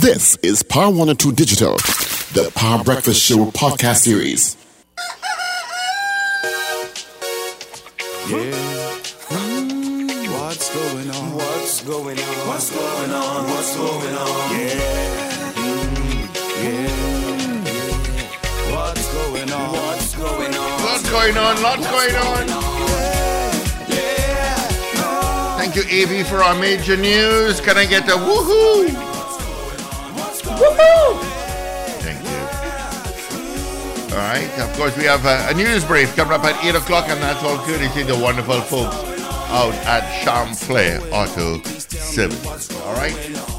This is Power 102 Digital, the Power Breakfast Show podcast series. Yeah. What's going on? What's going on? What's going on? What's going on? Yeah. Mm, yeah. What's going on? What's going on? Lots going on, lots going on. Thank you, AV, for our major news. Can I get a woohoo? Woohoo! Thank you. All right, of course, we have a, a news brief coming up at 8 o'clock, and that's all courtesy the wonderful folks out at Champlain Auto Service. All right,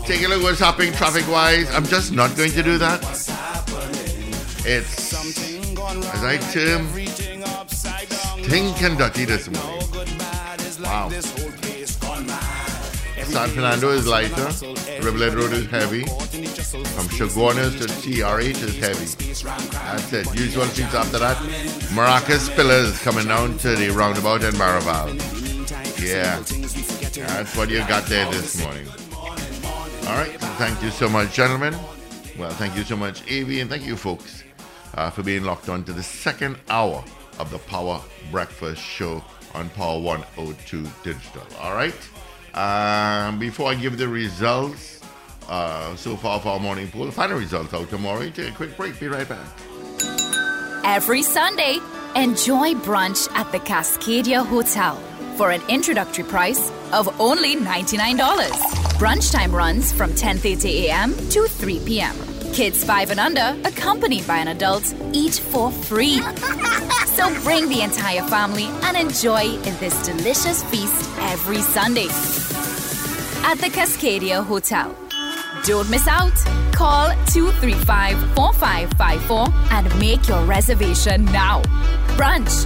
take a look what's happening traffic wise. I'm just not going to do that. It's, as I term, stinking dirty this morning. Wow. San Fernando is lighter. Rivulet Road is heavy. From Chaguanas to TRH is heavy. That's it. Usual streets after that. Maracas Pillars coming down to the roundabout in Maraval. Yeah. That's what you got there this morning. All right. Thank you so much, gentlemen. Well, thank you so much, AV, and thank you, folks, uh, for being locked on to the second hour of the Power Breakfast Show on Power 102 Digital. All right. Um, before I give the results uh, so far for our morning poll, final results out tomorrow. Take a quick break. Be right back. Every Sunday, enjoy brunch at the Cascadia Hotel for an introductory price of only $99. Brunch time runs from 10:30 a.m. to 3 p.m. Kids 5 and under, accompanied by an adult, eat for free. so bring the entire family and enjoy this delicious feast every Sunday at the Cascadia Hotel. Don't miss out. Call 235 4554 and make your reservation now. Brunch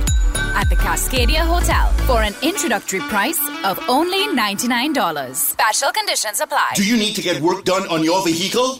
at the Cascadia Hotel for an introductory price of only $99. Special conditions apply. Do you need to get work done on your vehicle?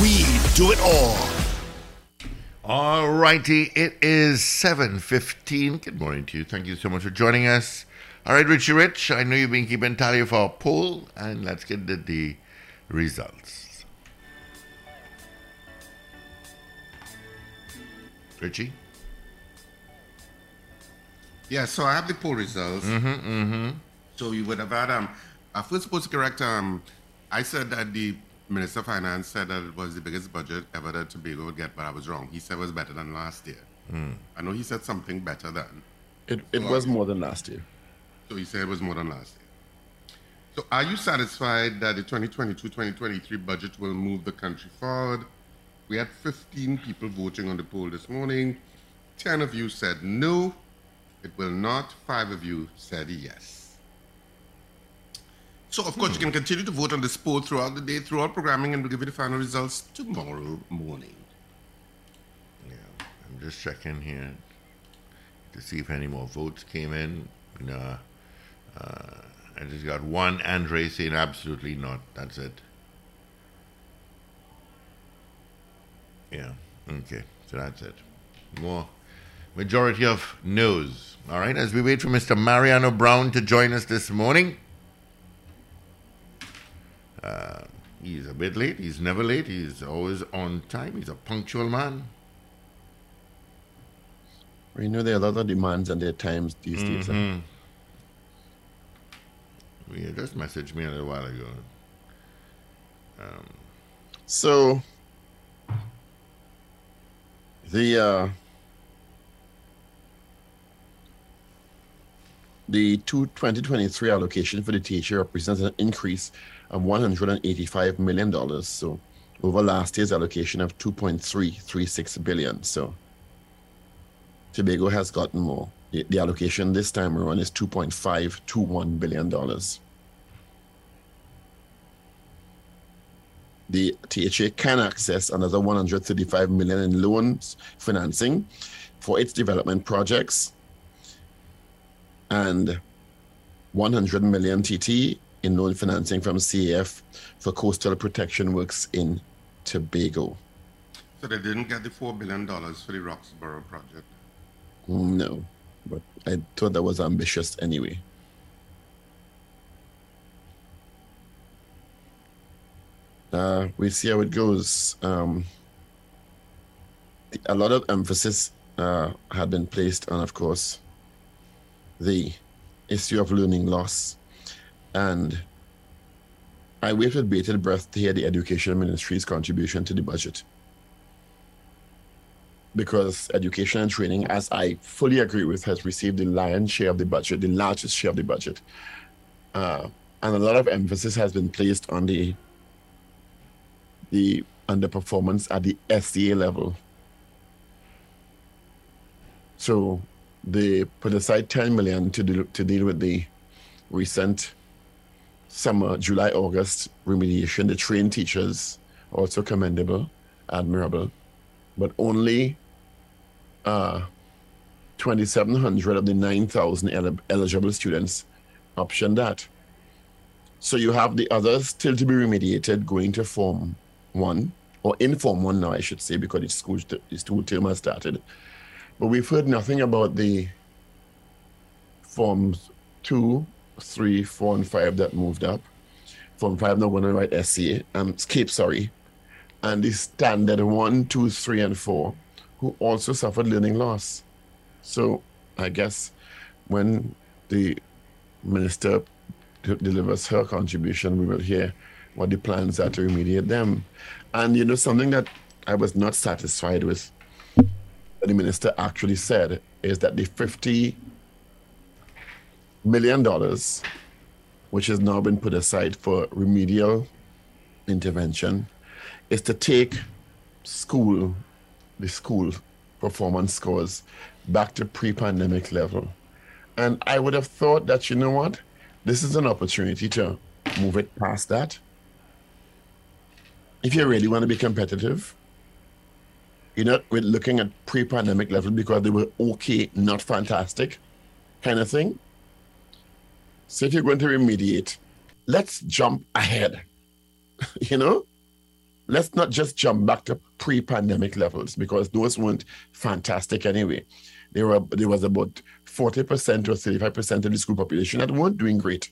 We do it all. All righty, it is 7.15. Good morning to you. Thank you so much for joining us. All right, Richie Rich, I know you've been keeping tally of our poll, and let's get the, the results. Richie? Yeah, so I have the poll results. Mm-hmm, mm-hmm. So you would have had um I first supposed to correct um I said that the Minister of Finance said that it was the biggest budget ever that Tobago would get, but I was wrong. He said it was better than last year. Mm. I know he said something better than. It, it was more than last year. So he said it was more than last year. So are you satisfied that the 2022-2023 budget will move the country forward? We had 15 people voting on the poll this morning. 10 of you said no, it will not. Five of you said yes. So, of course, you can continue to vote on this poll throughout the day, throughout programming, and we'll give you the final results tomorrow morning. Yeah, I'm just checking here to see if any more votes came in. No, uh, I just got one Andre saying absolutely not. That's it. Yeah, okay, so that's it. More majority of no's. All right, as we wait for Mr. Mariano Browne to join us this morning. Uh, he's a bit late. He's never late. He's always on time. He's a punctual man. We know, there are a lot of demands and their times these days. huh? Mhm. Yeah, just messaged me a little while ago. Um, So, the uh, the two 2023 allocation for the THA represents an increase of 185 million dollars. So, over last year's allocation of 2.336 billion. So, Tobago has gotten more. The, the allocation this time around is 2.521 billion dollars. the THA can access another 135 million in loans financing for its development projects and 100 million TT in loan financing from CAF for coastal protection works in Tobago. So they didn't get the $4 billion for the Roxborough project. No, but I thought that was ambitious anyway. Uh, we see how it goes. Um, a lot of emphasis uh, had been placed on, of course, the issue of learning loss. And I wait with bated breath to hear the Education Ministry's contribution to the budget. Because education and training, as I fully agree with, has received the lion's share of the budget, the largest share of the budget. Uh, and a lot of emphasis has been placed on the the underperformance at the SEA level. So they put aside 10 million to to deal with the recent summer, July, August remediation. The trained teachers also commendable, admirable, but only uh, 2,700 of the 9,000 el- eligible students option that. So you have the others still to be remediated going to Form 1, or in Form 1 now, I should say, because its school, the school term has started. But we've heard nothing about the Forms 2, 3, 4, and 5 that moved up. Form 5 now going to write SEA, um, CSEC, sorry. And the standard one, two, three, and 4, who also suffered learning loss. So I guess when the minister delivers her contribution, we will hear what the plans are to remediate them. And you know, something that I was not satisfied with the minister actually said is that the 50 million dollars, which has now been put aside for remedial intervention, is to take school, the school performance scores back to pre-pandemic level. And I would have thought that, you know what, this is an opportunity to move it past that. If you really want to be competitive, you're not with looking at pre-pandemic level because they were okay, not fantastic, kind of thing. So if you're going to remediate, let's jump ahead. you know, let's not just jump back to pre-pandemic levels because those weren't fantastic anyway. There were there was about forty percent or thirty-five percent of the school population that weren't doing great.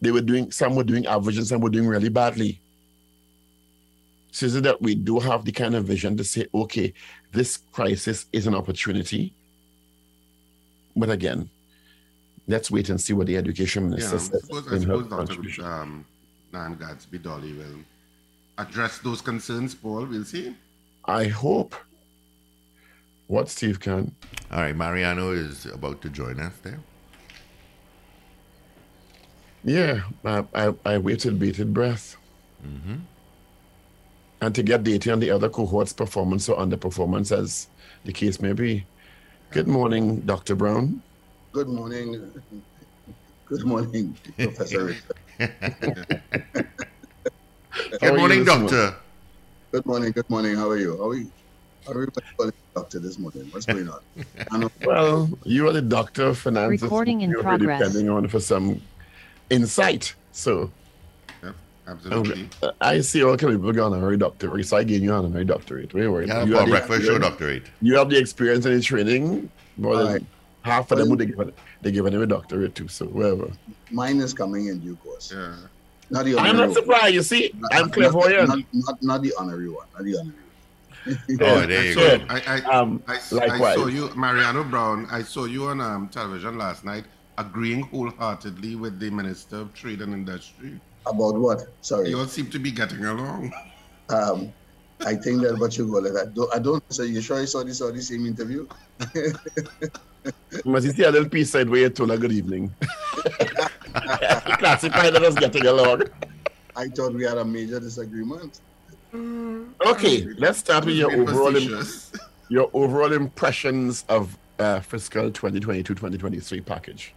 They were doing some were doing average and some were doing really badly. So is it that we do have the kind of vision to say, okay, this crisis is an opportunity. But again, let's wait and see what the education Yeah, minister I says suppose, I in her suppose Dr. contribution. Um, Nyan Gadsby-Dolly will address those concerns, Paul. We'll see. I hope. What Steve can. All right, Mariano is about to join us there. Yeah, I, I, I waited bated breath. And to get data on the other cohorts' performance or underperformance, as the case may be. Good morning, Dr. Browne. Good morning. Good morning, Professor. Good morning, this morning? Doctor. Good morning. Good morning. How are you? How are you? How are you calling doctor this morning? What's going on? Well, you are the doctor of finance. Recording in You're progress. Depending on for some insight. So Yep, absolutely. uh, I see all kind of people going honorary doctorate. So I gave you honorary doctorate. Don't worry. Yeah, you, for have the breakfast show doctorate. you have the experience and the training. More than Right. Half of them would they give it, they give them a doctorate too. So whatever. mine is coming in due course. Yeah. Not the I'm honorary not one. surprised. You see, Not- I'm not- clairvoyant. Not, not, not the honorary one. Not the honorary one. Oh, there you So go. I, I, Um, I, I saw you, Mariano Browne. I saw you on um, television last night, agreeing wholeheartedly with the Minister of Trade and Industry. About what? Sorry. You all seem to be getting along. Um, I think that what you go like that. Don't, I don't. So you sure you saw this or the same interview? Must you see a little piece side where you told her good evening? Classify that as getting along. I thought we had a major disagreement. Okay, let's start with your overall im- your overall impressions of uh, fiscal 2022-2023 package.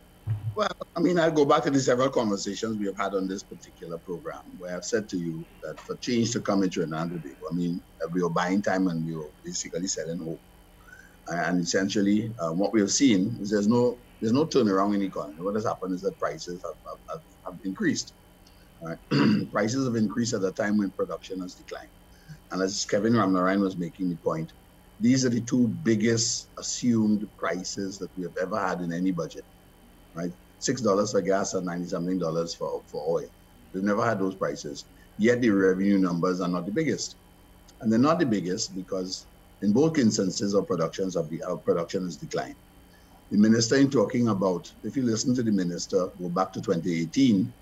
Well, I mean, I'll go back to the several conversations we have had on this particular program where I've said to you that for change to come into Trinidad and I mean, we were buying time and we were basically selling hope. And essentially, uh, what we have seen is there's no there's no turnaround in the economy. What has happened is that prices have, have, have increased. Right? prices have increased at a time when production has declined. And as Kevin Ramnarine was making the point, these are the two biggest assumed prices that we have ever had in any budget. Right? Six dollars for gas and ninety something dollars for, for oil. We've never had those prices. Yet the revenue numbers are not the biggest. And they're not the biggest because in both instances our productions of the our production has declined. The minister in talking about, if you listen to the minister, go back to 2018,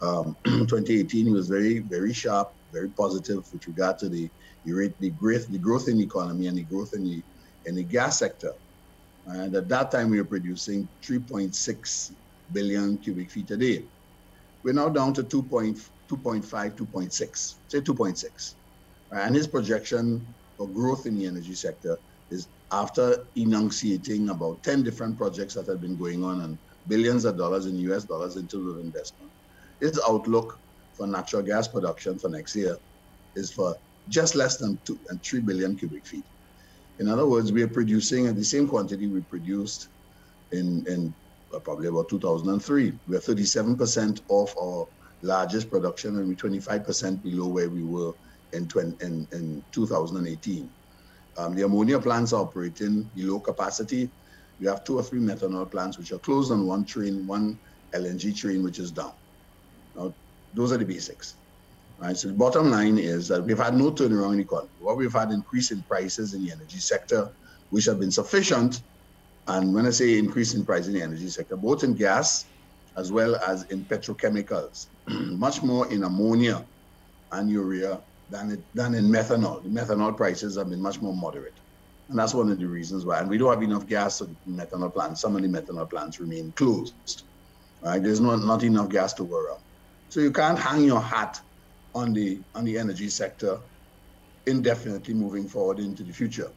um, 2018 he was very, very sharp, very positive with regard to the the rate, the growth, the growth in the economy and the growth in the in the gas sector. And at that time we were producing 3.6 billion cubic feet a day. We're now down to 2.5, 2.6, say 2.6. And his projection for growth in the energy sector is after enunciating about 10 different projects that have been going on and billions of dollars in US dollars into the investment. His outlook for natural gas production for next year is for just less than two and 3 billion cubic feet. In other words, we are producing at the same quantity we produced in, in probably about 2003. We're 37% off our largest production and we're 25% below where we were in, 20, in, in 2018. Um, the ammonia plants are operating below capacity. We have two or three methanol plants which are closed on one train, one LNG train which is down. Now, those are the basics. Right, so the bottom line is that we've had no turnaround in the economy. What we've had increase in prices in the energy sector, which have been sufficient and when I say increase in price in the energy sector, both in gas as well as in petrochemicals, much more in ammonia and urea than, it, than in methanol. The methanol prices have been much more moderate. And that's one of the reasons why. And we don't have enough gas in methanol plants. Some of the methanol plants remain closed. Right? There's not, not enough gas to go around. So you can't hang your hat on the on the energy sector indefinitely moving forward into the future.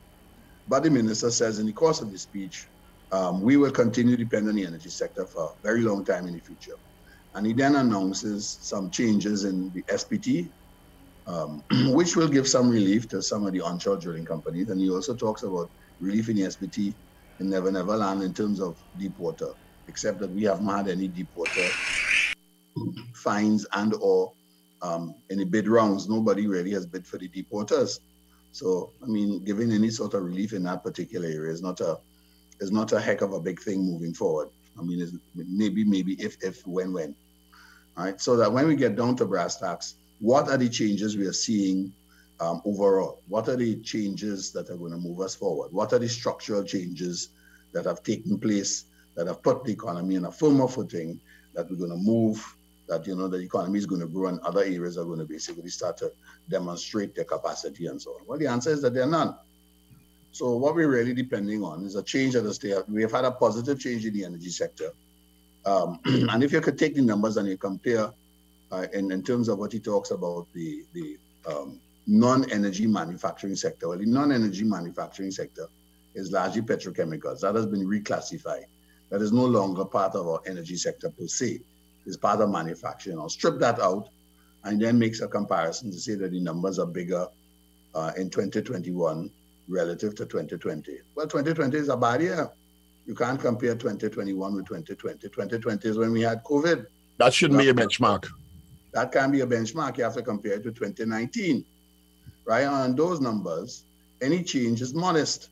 But the minister says in the course of the speech um, we will continue to depend on the energy sector for a very long time in the future. And he then announces some changes in the SPT, um, which will give some relief to some of the onshore drilling companies. And he also talks about relief in the SPT in Never Never Land in terms of deep water, except that we haven't had any deep water fines and or um, any bid rounds. Nobody really has bid for the deep waters. So, I mean, giving any sort of relief in that particular area is not a is not a heck of a big thing moving forward. I mean, maybe, maybe if, if, when, when. All right. So that when we get down to brass tacks, what are the changes we are seeing um, overall? What are the changes that are going to move us forward? What are the structural changes that have taken place that have put the economy in a firmer footing that we're going to move, that, you know, the economy is going to grow and other areas are going to basically start to demonstrate their capacity and so on? Well, the answer is that they're none. So what we're really depending on is a change at the state. We have had a positive change in the energy sector. Um, and if you could take the numbers and you compare uh, in, in terms of what he talks about the, the um, non-energy manufacturing sector, well, the non-energy manufacturing sector is largely petrochemicals. That has been reclassified. That is no longer part of our energy sector per se. It's part of manufacturing. I'll strip that out and then makes a comparison to say that the numbers are bigger uh, in 2021 relative to 2020. Well, 2020 is a bad year. You can't compare 2021 with 2020. 2020 is when we had COVID. That shouldn't be a benchmark. That can be a benchmark. You have to compare it to 2019. Right? On those numbers, any change is modest.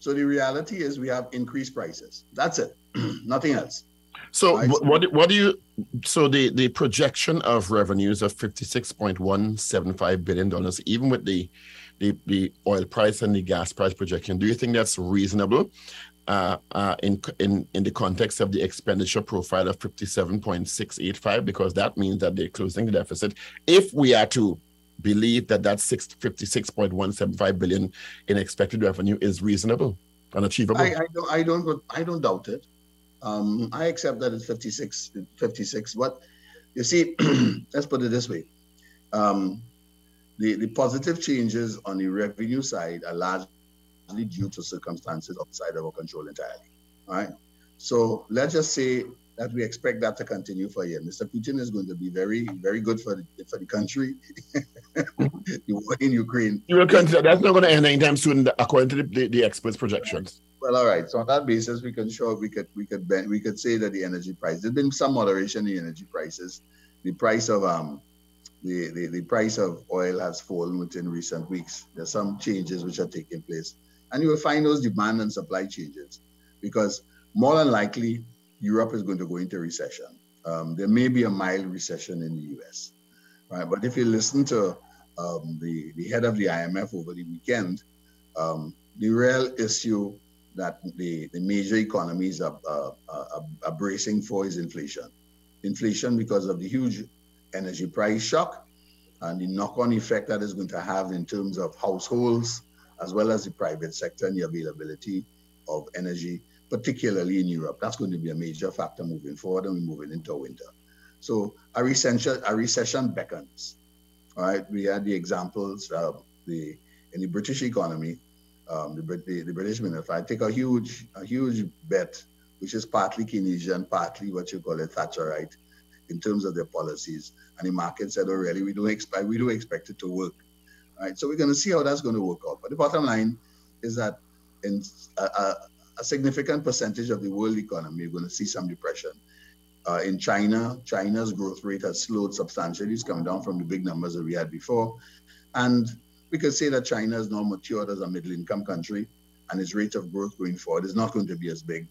So the reality is we have increased prices. That's it. Nothing else. So right? what what do you so the the projection of revenues of 56.175 billion dollars even with the the, the oil price and the gas price projection. Do you think that's reasonable uh, uh, in, in, in the context of the expenditure profile of 57.685? Because that means that they're closing the deficit. If we are to believe that that 56.175 billion in expected revenue is reasonable and achievable. I, I, don't, I don't, I don't doubt it. Um, I accept that it's 56, 56. But you see, let's put it this way. Um, the, the positive changes on the revenue side are largely due to circumstances outside of our control entirely. Right? So let's just say that we expect that to continue for a year. Mr. Putin is going to be very, very good for the, for the country. the war in Ukraine. You will consider that's not going to end anytime soon, according to the, the, the experts' projections. Well, all right. So on that basis, we can show we could we could we could say that the energy price there's been some moderation in the energy prices. The price of um the, the, the price of oil has fallen within recent weeks. There's some changes which are taking place. And you will find those demand and supply changes because more than likely Europe is going to go into recession. Um, there may be a mild recession in the US, right? But if you listen to um, the, the head of the IMF over the weekend, um, the real issue that the, the major economies are, are, are bracing for is inflation. Inflation because of the huge energy price shock and the knock-on effect that is going to have in terms of households as well as the private sector and the availability of energy particularly in Europe. That's going to be a major factor moving forward, and we're moving into winter. So a recession, a recession beckons. All right, we had the examples uh, the in the British economy, um, the, the, the British minister. I take a huge a huge bet, which is partly Keynesian, partly what you call a Thatcherite, in terms of their policies. And the market said, "Oh, really? We don't expect we do expect it to work." All right, so we're going to see how that's going to work out. But the bottom line is that in uh, uh, a significant percentage of the world economy, you're going to see some depression. Uh, in China, China's growth rate has slowed substantially. It's come down from the big numbers that we had before. And we could say that China is now matured as a middle income country, and its rate of growth going forward is not going to be as big.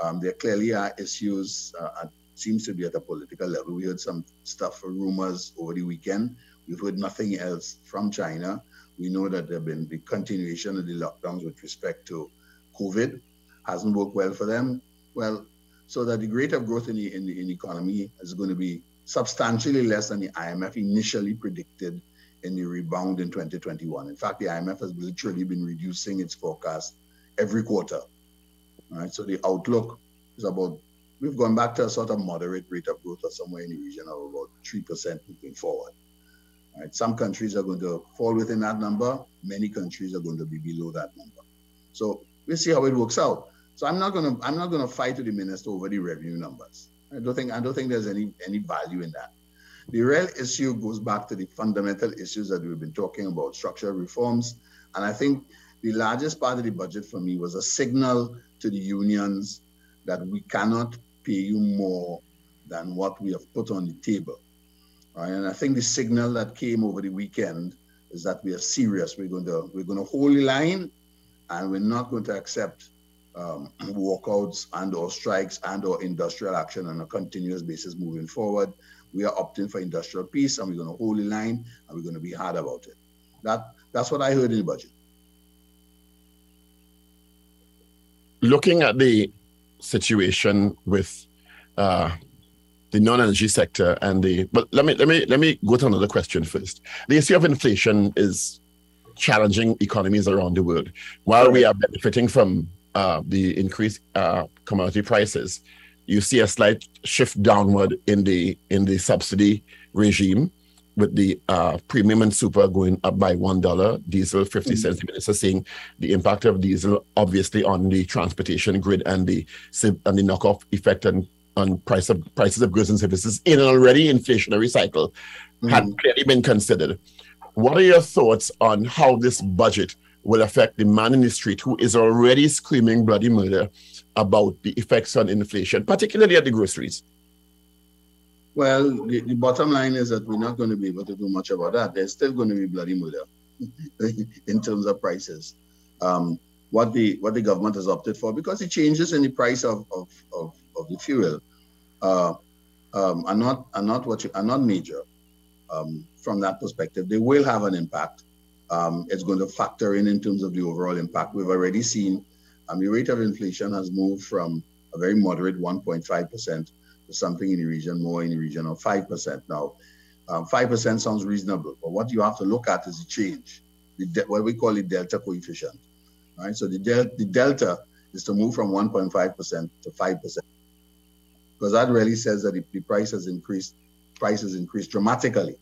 Um, there clearly are issues, uh, seems to be at a political level. We heard some stuff, rumors over the weekend. We've heard nothing else from China. We know that there have been the continuation of the lockdowns with respect to COVID hasn't worked well for them. Well, so that the rate of growth in the, in the, in the economy is going to be substantially less than the IMF initially predicted in the rebound in 2021. In fact, the IMF has literally been reducing its forecast every quarter. Right, so the outlook is about we've gone back to a sort of moderate rate of growth of somewhere in the region of about three percent moving forward. Right, some countries are going to fall within that number. Many countries are going to be below that number. So we'll see how it works out. So I'm not gonna I'm not gonna fight with the minister over the revenue numbers. I don't think I don't think there's any any value in that. The real issue goes back to the fundamental issues that we've been talking about, structural reforms. And I think the largest part of the budget for me was a signal to the unions that we cannot pay you more than what we have put on the table. Right? And I think the signal that came over the weekend is that we are serious. We're going to we're going to hold the line, and we're not going to accept um, walkouts and or strikes and or industrial action on a continuous basis moving forward. We are opting for industrial peace and we're going to hold the line and we're going to be hard about it. That That's what I heard in the budget. Looking at the situation with uh, the non-energy sector and the but let me let me let me go to another question first. The issue of inflation is challenging economies around the world. While we are benefiting from uh, the increased uh, commodity prices, you see a slight shift downward in the in the subsidy regime, with the uh, premium and super going up by one dollar, diesel 50 mm-hmm. cents. So seeing the impact of diesel obviously on the transportation grid and the and the knockoff effect on on price of prices of goods and services in an already inflationary cycle mm-hmm. had clearly been considered. What are your thoughts on how this budget will affect the man in the street who is already screaming bloody murder about the effects on inflation, particularly at the groceries? Well, the, the, bottom line is that we're not going to be able to do much about that. There's still going to be bloody murder in terms of prices. Um, what the what the government has opted for, because the changes in the price of of, of, of the fuel uh, um, are not are not what you, are not major um, from that perspective. They will have an impact um, it's going to factor in in terms of the overall impact. We've already seen um, the rate of inflation has moved from a very moderate 1.5% to something in the region, more in the region of 5%. Now, um, 5% sounds reasonable, but what you have to look at is the change, the what we call the delta coefficient. Right? So the, del- the delta is to move from 1.5% to 5%. Because that really says that the, the price has increased, prices increased dramatically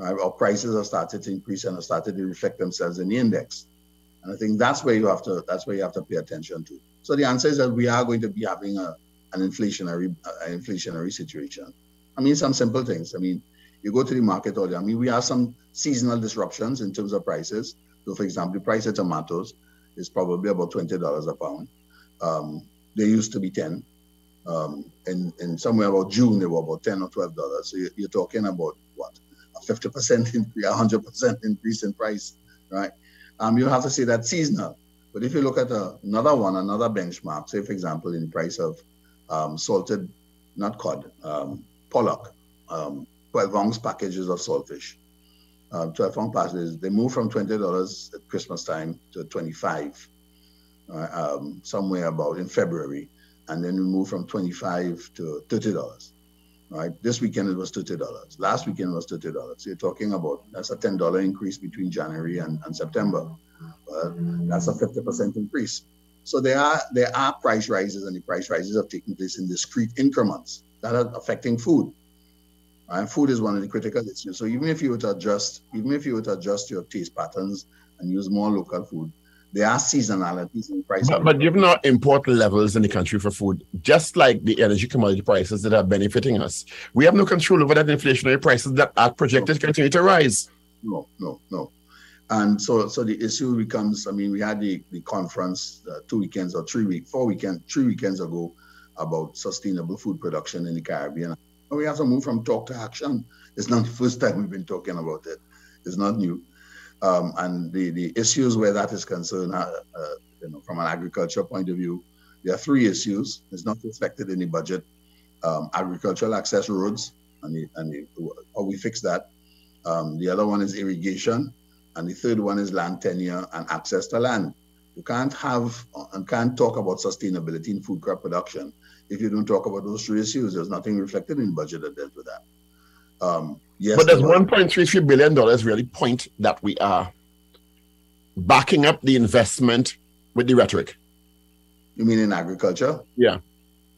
our prices have started to increase and have started to reflect themselves in the index. And I think that's where you have to that's where you have to pay attention to. So the answer is that we are going to be having a, an inflationary uh, inflationary situation. I mean, some simple things. I mean, you go to the market order. I mean, we have some seasonal disruptions in terms of prices. So, for example, the price of tomatoes is probably about twenty dollars a pound. Um, they used to be ten. Um, in somewhere about June, they were about ten or twelve dollars. So you're, you're talking about what a fifty percent increase, a hundred percent increase in price, right? Um, you have to say that seasonal. But if you look at a, another one, another benchmark, say for example, in the price of um, salted, not cod, um, pollock, um, 12 ounce packages of saltfish. Uh, 12 ounce packages, they move from $20 at Christmas time to 25 uh, um, somewhere about in February. And then we move from 25 to $30. Right. This weekend it was $30. Last weekend was $30. So you're talking about that's a $10 increase between January and, and September. Well, that's a 50% increase. So there are there are price rises, and the price rises are taking place in discrete increments that are affecting food. And food is one of the critical issues. So even if you were to adjust, even if you were to adjust your taste patterns and use more local food, there are seasonalities in price. But, but given our import levels in the country for food, just like the energy commodity prices that are benefiting us, we have no control over that inflationary prices that are projected to continue to rise. No, no, no. And so, so the issue becomes. I mean, we had the, the conference uh, two weekends or three week, four weekend, three weekends ago about sustainable food production in the Caribbean. And we have to move from talk to action. It's not the first time we've been talking about it. It's not new. Um, and the, the issues where that is concerned, uh, uh, you know, from an agriculture point of view, there are three issues. It's not reflected in the budget. Um, agricultural access roads, and, the, and the, how we fix that. Um, the other one is irrigation, and the third one is land tenure and access to land. You can't have and can't talk about sustainability in food crop production if you don't talk about those three issues. There's nothing reflected in the budget that deals with that. Um, yes, but does 1.33 billion dollars really point that we are backing up the investment with the rhetoric? You mean in agriculture? Yeah.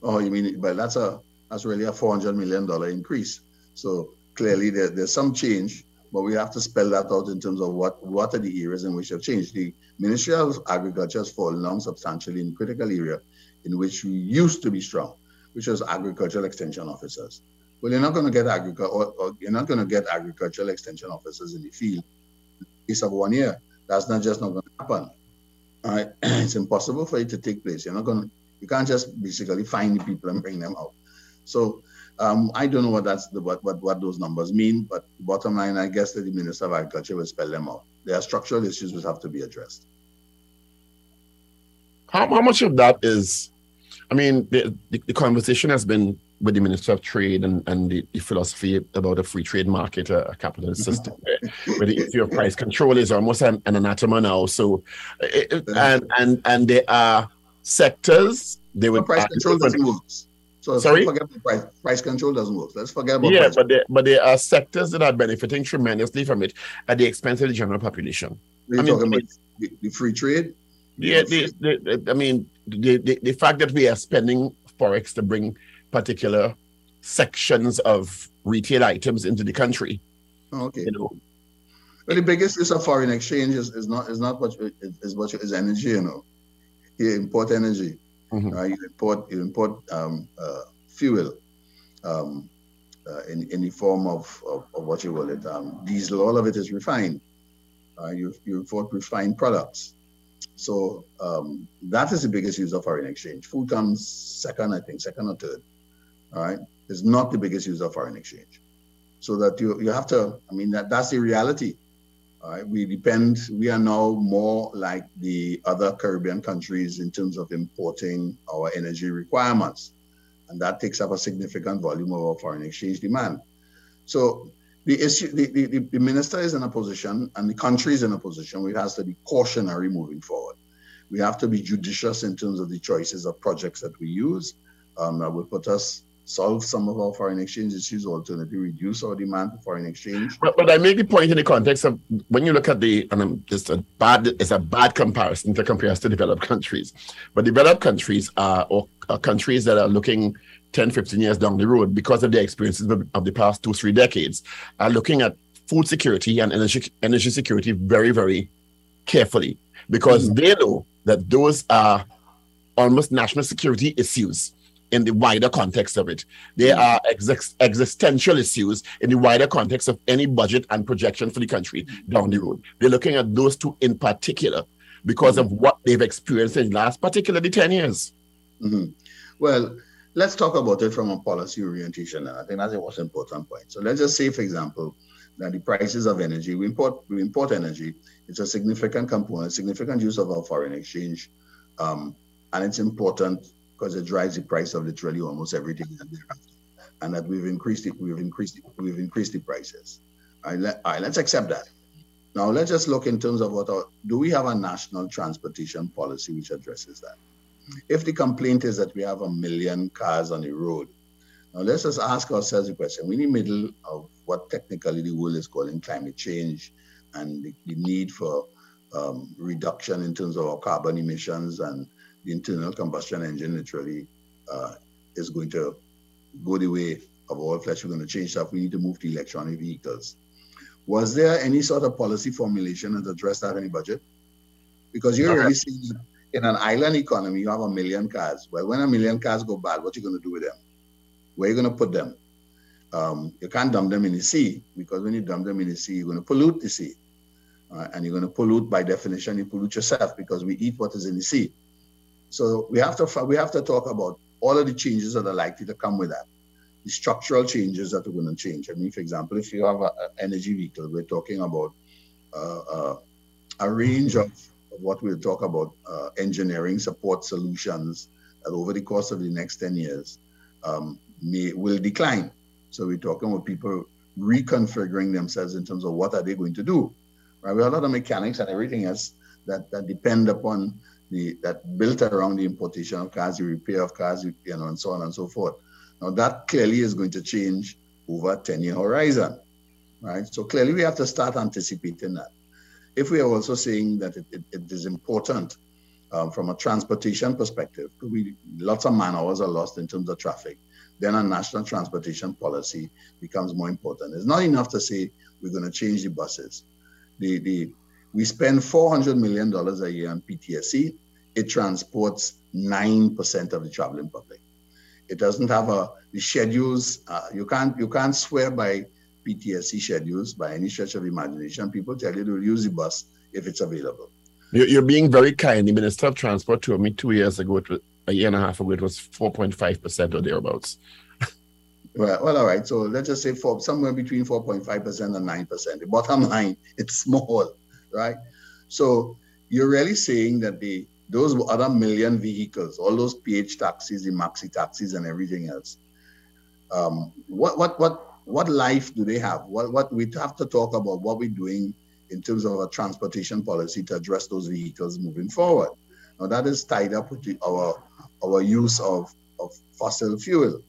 Oh, you mean, but that's a that's really a 400 million dollar increase. So clearly there, there's some change but we have to spell that out in terms of what, what are the areas in which have changed. The Ministry of Agriculture has fallen down substantially in critical area in which we used to be strong, which was agricultural extension officers. Well, you're not going to get agriculture, or, or, you're not going to get agricultural extension officers in the field in the case of one year. That's not just not going to happen. It's impossible for it to take place. You're not going to, you can't just basically find the people and bring them out. So um, I don't know what that's the, what, what what those numbers mean, but bottom line, I guess that the Minister of Agriculture will spell them out. There are structural issues which have to be addressed. How, how much of that is, I mean, the, the, the conversation has been with the Minister of Trade and, and the, the philosophy about a free trade market, a, a capitalist system, where the issue of price control is almost an, an anathema now. So, it, and, and, and there are sectors, they would. price control doesn't work. So Sorry? forget price. Price control doesn't work. Let's forget about yeah, but there, but there are sectors that are benefiting tremendously from it at the expense of the general population. We're I mean, talking about the, the free trade. Yeah, the, the, I mean, the, the, the fact that we are spending forex to bring particular sections of retail items into the country, Oh, okay. you know, But the biggest use of foreign exchange is, is not is not what is, is what you- is energy. You know, you import energy. Mhm. Uh, you import you import um, uh, fuel um, uh, in in the form of, of, of what you call it um, diesel. All of it is refined. You you import refined products. So um, that is the biggest use of foreign exchange. Food comes second, I think, second or third. All right, it's not the biggest use of foreign exchange. So that you you have to. I mean that that's the reality. Right, we depend. We are now more like the other Caribbean countries in terms of importing our energy requirements, and that takes up a significant volume of our foreign exchange demand. So the issue, the, the, the minister is in a position, and the country is in a position where it has to be cautionary moving forward. We have to be judicious in terms of the choices of projects that we use. Um, that will put us solve some of our foreign exchange issues, or alternatively reduce our demand for foreign exchange. But, but I make the point in the context of when you look at the, and I'm just a bad, it's a bad comparison to compare us to developed countries. But developed countries are, or, are countries that are looking 10, 15 years down the road because of their experiences of, of the past two, three decades, are looking at food security and energy, energy security very, very carefully because mm-hmm. they know that those are almost national security issues in the wider context of it. There are ex- existential issues in the wider context of any budget and projection for the country down the road. They're looking at those two in particular because of what they've experienced in the last particularly 10 years. Mm-hmm. Well, let's talk about it from a policy orientation. And I think that's a most important point. So let's just say, for example, that the prices of energy, we import, we import energy. It's a significant component, significant use of our foreign exchange. Um, and it's important because it drives the price of literally almost everything thereafter. And that we've increased it, we've increased it, we've increased the prices. All right, let, all right, let's accept that. Now let's just look in terms of what our, do we have a national transportation policy which addresses that? If the complaint is that we have a million cars on the road, now let's just ask ourselves the question. We're in the middle of what technically the world is calling climate change and the, the need for um, reduction in terms of our carbon emissions and the internal combustion engine literally uh, is going to go the way of all flesh. We're going to change stuff. We need to move to electronic vehicles. Was there any sort of policy formulation that addressed that in the budget? Because you're already seeing in an island economy, you have a million cars. Well, when a million cars go bad, what are you going to do with them? Where are you going to put them? Um, you can't dump them in the sea because when you dump them in the sea, you're going to pollute the sea. Uh, and you're going to pollute by definition, you pollute yourself because we eat what is in the sea. So we have to we have to talk about all of the changes that are likely to come with that. The structural changes that are going to change. I mean, for example, if you have an energy vehicle, we're talking about uh, uh, a range of, what we'll talk about uh, engineering support solutions that over the course of the next 10 years um, may will decline. So we're talking about people reconfiguring themselves in terms of what are they going to do. Right? We have a lot of mechanics and everything else that, that depend upon the that built around the importation of cars, the repair of cars, you know, and so on and so forth. Now that clearly is going to change over a 10-year horizon, right? So clearly we have to start anticipating that. If we are also saying that it, it, it is important um, from a transportation perspective, we, lots of man hours are lost in terms of traffic, then a national transportation policy becomes more important. It's not enough to say we're going to change the buses. The, the, we spend $400 million a year on PTSC. It transports 9% of the traveling public. It doesn't have a, the schedules, uh, you, can't, you can't swear by PTSC schedules by any stretch of imagination. People tell you to use the bus if it's available. You're being very kind. The Minister of Transport told me two years ago, a year and a half ago, it was 4.5% or thereabouts. Well, well, all right. So let's just say for somewhere between 4.5% and 9%. The bottom line, it's small right? So you're really saying that the those other million vehicles, all those PH taxis, the maxi taxis, and everything else, um, what what what what life do they have? What what we have to talk about what we're doing in terms of a transportation policy to address those vehicles moving forward. Now that is tied up with the, our our use of, of fossil fuel,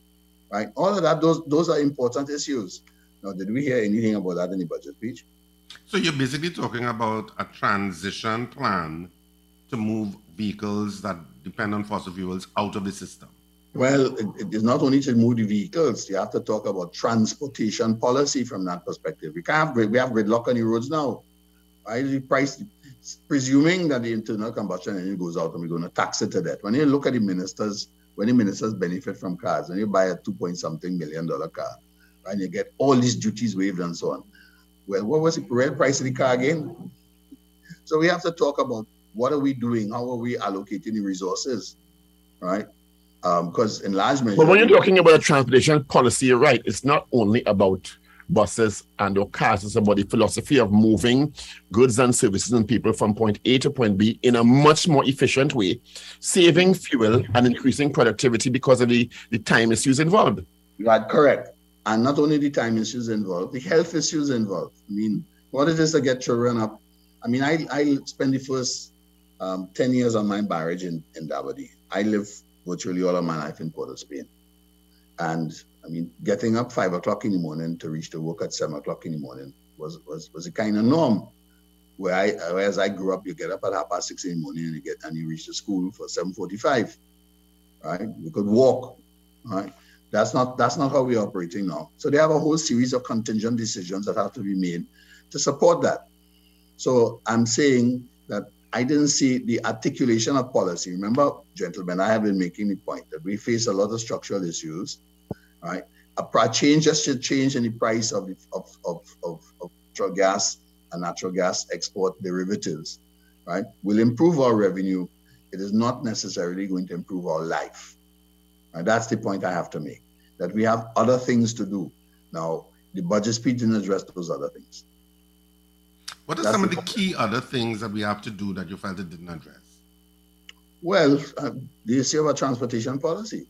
right? All of that, those those are important issues. Now, did we hear anything about that in the budget speech? So you're basically talking about a transition plan to move vehicles that depend on fossil fuels out of the system. Well, it, is not only to move the vehicles. You have to talk about transportation policy from that perspective. We can't have we have gridlock on the roads now. Right? The price, presuming that the internal combustion engine goes out and we're going to tax it to death. When you look at the ministers, when the ministers benefit from cars, when you buy a two point something million dollar car, and you get all these duties waived and so on well, what was the real price of the car again? So we have to talk about what are we doing? How are we allocating the resources, right? Because um, in large measure. But when you're talking about a transportation policy, you're right. It's not only about buses and or cars. It's about the philosophy of moving goods and services and people from point A to point B in a much more efficient way, saving fuel and increasing productivity because of the, the time issues involved. Right, correct and not only the time issues involved, the health issues involved. I mean, what it is to get children up. I mean, I, I spent the first um, 10 years of my marriage in, in D'Abadie. I live virtually all of my life in Port of Spain. And I mean, getting up five o'clock in the morning to reach to work at seven o'clock in the morning was, was, was a kind of norm. Where I, whereas I grew up, you get up at half past six in the morning and you get and you reach the school for 7:45. Right? You could walk. Right? That's not that's not how we're operating now. So they have a whole series of contingent decisions that have to be made to support that. So I'm saying that I didn't see the articulation of policy. Remember, gentlemen, I have been making the point that we face a lot of structural issues, right? A change just should change in the price of, of, of, of, of natural gas and natural gas export derivatives, right? Will improve our revenue. It is not necessarily going to improve our life. And that's the point I have to make. That we have other things to do. Now, the budget speech didn't address those other things. What are That's some of the key other things that we have to do that you felt it didn't address? Well, uh, the issue of a transportation policy,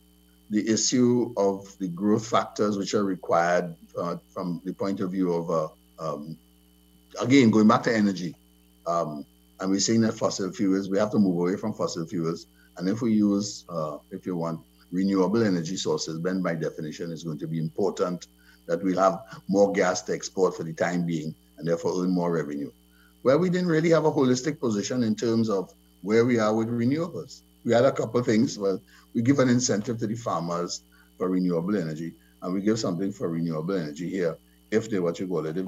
the issue of the growth factors which are required uh, from the point of view of, uh, um, again, going back to energy. Um, and we're saying that fossil fuels, we have to move away from fossil fuels. And if we use, uh, if you want, renewable energy sources, then by definition, it's going to be important that we'll have more gas to export for the time being and therefore earn more revenue. Well, we didn't really have a holistic position in terms of where we are with renewables. We had a couple of things. Well, we give an incentive to the farmers for renewable energy, and we give something for renewable energy here if they what you call it, if,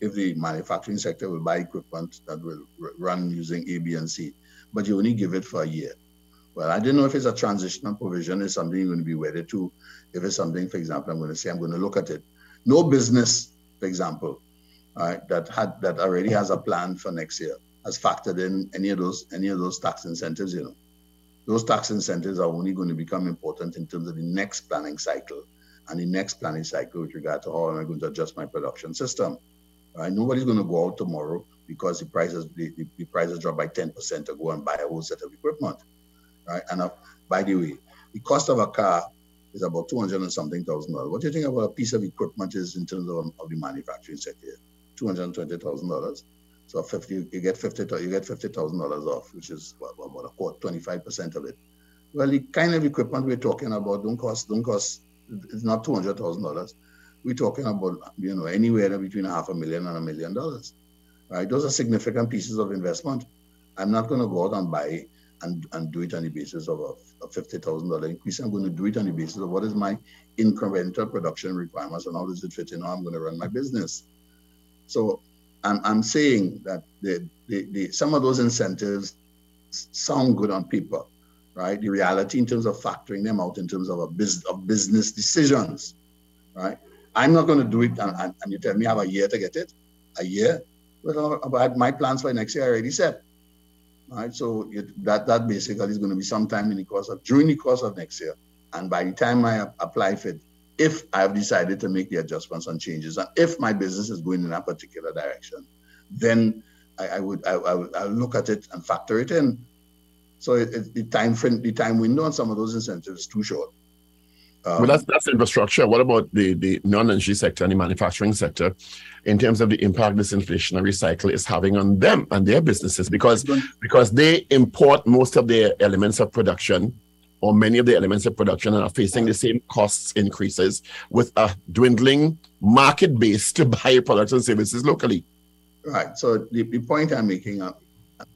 if the manufacturing sector will buy equipment that will run using A, B, and C, but you only give it for a year. Well, I didn't know if it's a transitional provision, it's something you're going to be wedded to. If it's something, for example, I'm going to say I'm going to look at it. No business, for example, that had that already has a plan for next year has factored in any of those any of those tax incentives. You know, those tax incentives are only going to become important in terms of the next planning cycle and the next planning cycle with regard to how am I going to adjust my production system. Right? Nobody's going to go out tomorrow because the prices the, the, the prices drop by 10% to go and buy a whole set of equipment. Right? And uh, by the way, the cost of a car is about 200 and something thousand dollars. What do you think about a piece of equipment is in terms of, of the manufacturing sector? two hundred and twenty thousand dollars. So fifty, you get fifty, you get fifty thousand dollars off, which is what, about a quarter, twenty five percent of it. Well, the kind of equipment we're talking about don't cost, don't cost. It's not two hundred thousand dollars. We're talking about you know anywhere between a half a million and a million dollars. Right? Those are significant pieces of investment. I'm not going to go out and buy and, and do it on the basis of a, a $50,000 increase. I'm going to do it on the basis of what is my incremental production requirements and how does it fit in how I'm going to run my business. So I'm, I'm saying that the, the, the, some of those incentives sound good on paper, right? The reality in terms of factoring them out in terms of a business of business decisions, right? I'm not going to do it, and, and, you tell me I have a year to get it, a year. Well, about my plans for next year I already set, right? So it, that that basically is going to be sometime in the course of during the course of next year, and by the time I apply for it, if I've decided to make the adjustments and changes, and if my business is going in a particular direction, then I, I would I, I, would I'll look at it and factor it in. So it, it, the time frame, the time window on some of those incentives is too short. Um, well, that's that's infrastructure. What about the the non-energy sector and the manufacturing sector, in terms of the impact this inflationary cycle is having on them and their businesses? Because because they import most of their elements of production or many of the elements of production and are facing the same costs increases with a dwindling market base to buy products and services locally. Right. So the, the point I'm making, uh,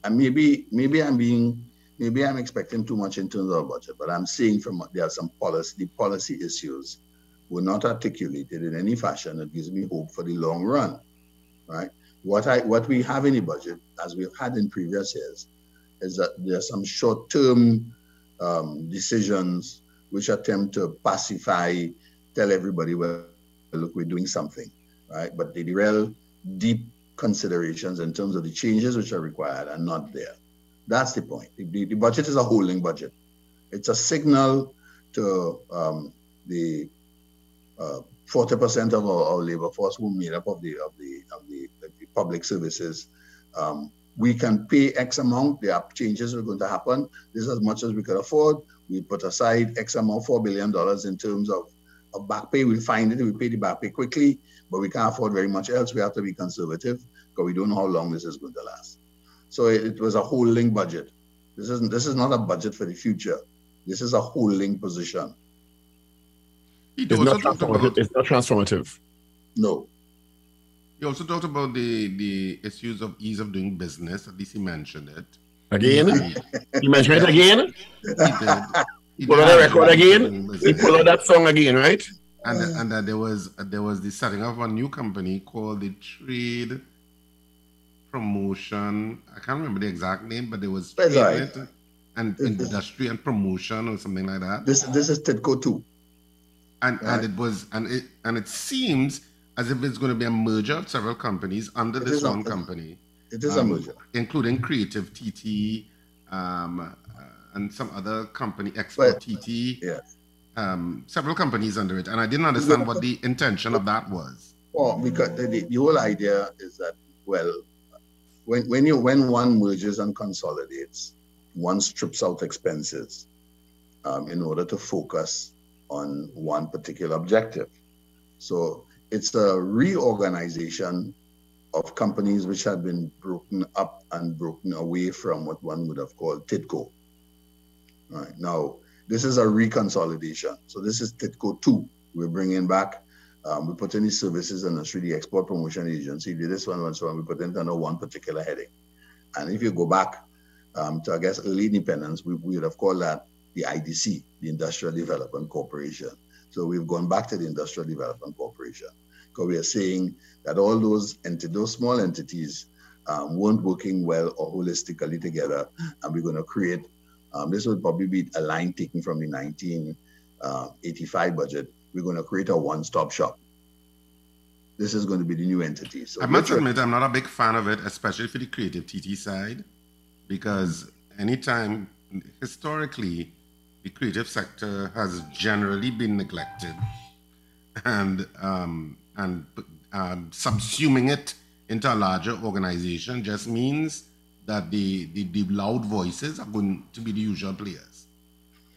and maybe maybe I'm being maybe I'm expecting too much in terms of budget, but I'm seeing from there are some policy the policy issues were not articulated in any fashion that gives me hope for the long run. Right. What I what we have in the budget, as we've had in previous years, is that there are some short-term um, decisions which attempt to pacify, tell everybody, well, look, we're doing something, right? But the real deep considerations in terms of the changes which are required are not there. That's the point. The, the budget is a holding budget. It's a signal to um, the uh, 40% of our, our, labor force who made up of the of the of the, the public services um, we can pay X amount. There are changes are going to happen. This is as much as we could afford. We put aside X amount, $4 billion in terms of, of back pay. We'll find it. We pay the back pay quickly, but we can't afford very much else. We have to be conservative because we don't know how long this is going to last. So it, it was a holding budget. This isn't this is not a budget for the future. This is a holding position. It's not, transformative. it's not transformative. No. He also talked about the, the issues of ease of doing business. At least he mentioned it. Again? he mentioned it again? He did. He pull out the record again? He pull out that song again, right? And and uh, there was uh, there was the setting up of a new company called the Trade Promotion. I can't remember the exact name, but there was That's right. in it and industry and promotion or something like that. This this is TIDCO two. and Right. and it was and it and it seems as if it's going to be a merger of several companies under It this is a- one company, It is a um, merger. including Creative TT um, uh, and some other company, Export But- TT. yeah. Um, several companies under it, and I didn't understand what the intention of that was. Well, because the, the whole idea is that well, when when you when one merges and consolidates, one strips out expenses um, in order to focus on one particular objective. So it's a reorganization of companies which had been broken up and broken away from what one would have called TIDCO. Right now, this is a reconsolidation. So this is TIDCO two. We're bringing back um, we put in the services industry, the export promotion agency, did this one and so on. We put it under one particular heading. And if you go back um, to, I guess, early independence, we, we would have called that the IDC, the Industrial Development Corporation. So we've gone back to the Industrial Development Corporation because we are saying that all those enti- those small entities um, weren't working well or holistically together, and we're going to create. Um, this would probably be a line taken from the 1985 budget. We're going to create a one-stop shop. This is going to be the new entity. So I must literally- admit, I'm not a big fan of it, especially for the creative TT side, because anytime historically the creative sector has generally been neglected, and um, and um, subsuming it into a larger organization just means that the, the the loud voices are going to be the usual players,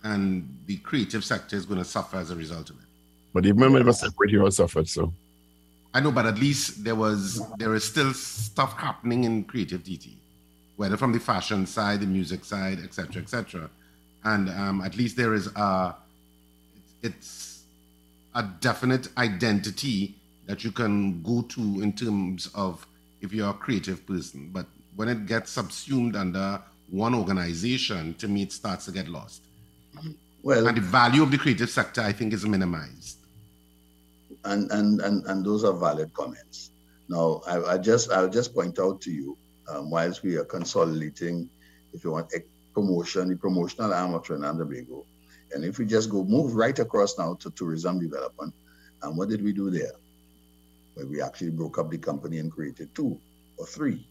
and the creative sector is going to suffer as a result of it. But even when it was separate, you all suffered. So I know, but at least there was there is still stuff happening in creative TT, whether from the fashion side, the music side, etc., etc. And um, at least there is a it's, it's a definite identity that you can go to in terms of if you're a creative person. But when it gets subsumed under one organization, to me, it starts to get lost. well, And the value of the creative sector, I think, is minimized. And and and, and those are valid comments. Now, I, I just I'll just point out to you, um, whilst we are consolidating, if you want, a promotion, the promotional arm of Trinidad and Tobago, and if we just go move right across now to tourism development, and what did we do there? Well, we actually broke up the company and created two or three,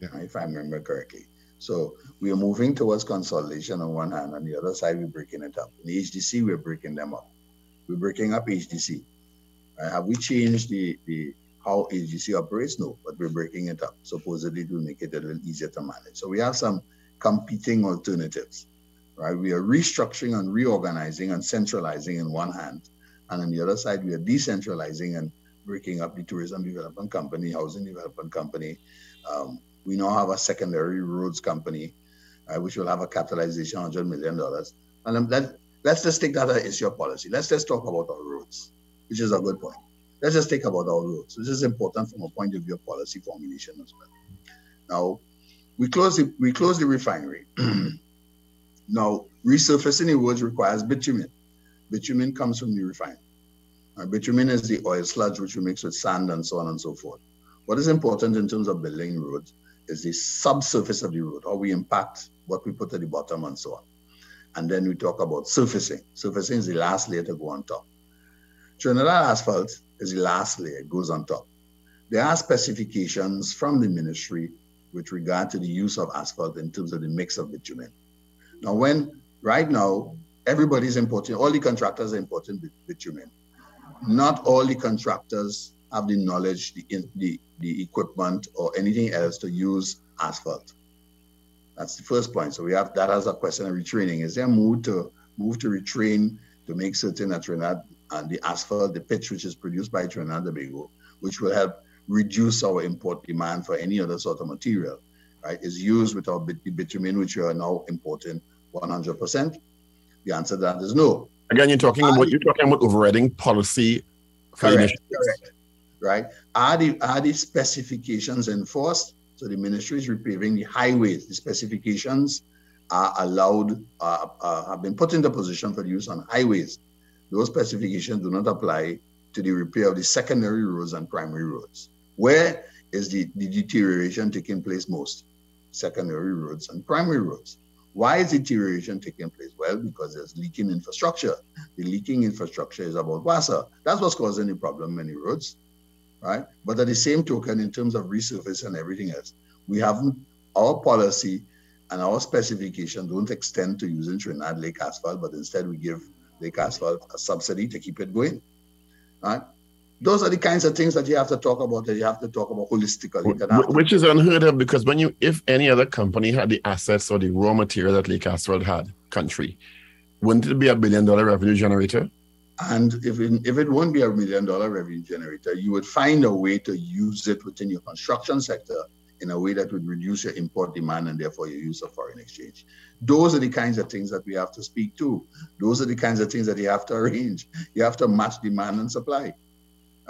Yeah. right, if I remember correctly. So we are moving towards consolidation on one hand, on the other side, we're breaking it up. In HDC, we're breaking them up. We're breaking up HDC. Uh, have we changed the, the how HDC operates? No, but we're breaking it up. Supposedly to make it a little easier to manage. So we have some competing alternatives, right? We are restructuring and reorganizing and centralizing in one hand, and on the other side, we are decentralizing and breaking up the tourism development company, housing development company. Um, we now have a secondary roads company, uh, which will have a capitalization of $100 million. And um, let, let's just take that as your policy. Let's just talk about our roads which is a good point. Let's just think about our roads. This is important from a point of view of policy formulation as well. Now, we close the we close the refinery. now, resurfacing the roads requires bitumen. Bitumen comes from the refinery. Uh, bitumen is the oil sludge which we mix with sand and so on and so forth. What is important in terms of building roads is the subsurface of the road, how we impact what we put at the bottom and so on. And then we talk about surfacing. Surfacing is the last layer to go on top. Trinidad asphalt is the last layer, goes on top. There are specifications from the ministry with regard to the use of asphalt in terms of the mix of bitumen. Now, when right now everybody's importing, all the contractors are importing bit- bitumen. Not all the contractors have the knowledge, the, the, the equipment, or anything else to use asphalt. That's the first point. So we have that as a question of retraining. Is there a move to move to retrain to make certain that Trinidad and the asphalt, the pitch which is produced by Trinidad and Tobago, which will help reduce our import demand for any other sort of material, right, is used with our bit- bitumen, which we are now importing 100%? The answer to that is no. again, you're talking about you're talking about overriding policy Correct, correct. Right? Are the are the specifications enforced? So the ministry is repaving the highways. The specifications are allowed, uh, uh, have been put into position for use on highways. Those specifications do not apply to the repair of the secondary roads and primary roads. Where is the, the deterioration taking place most secondary roads and primary roads. Why is deterioration taking place? Well, because there's leaking infrastructure. The leaking infrastructure is about water. That's what's causing the problem many roads, right? But at the same token, in terms of resurface and everything else, we haven't, our policy and our specification don't extend to using Trinidad Lake asphalt, but instead we give Lake asphalt a subsidy to keep it going, right? those are the kinds of things that you have to talk about that you have to talk about holistically. Which is unheard of because when you, if any other company had the assets or the raw material that Lake Asphalt had, country, wouldn't it be a billion dollar revenue generator? And if it, if it won't be a million dollar revenue generator, you would find a way to use it within your construction sector in a way that would reduce your import demand and therefore your use of foreign exchange. Those are the kinds of things that we have to speak to. Those are the kinds of things that you have to arrange. You have to match demand and supply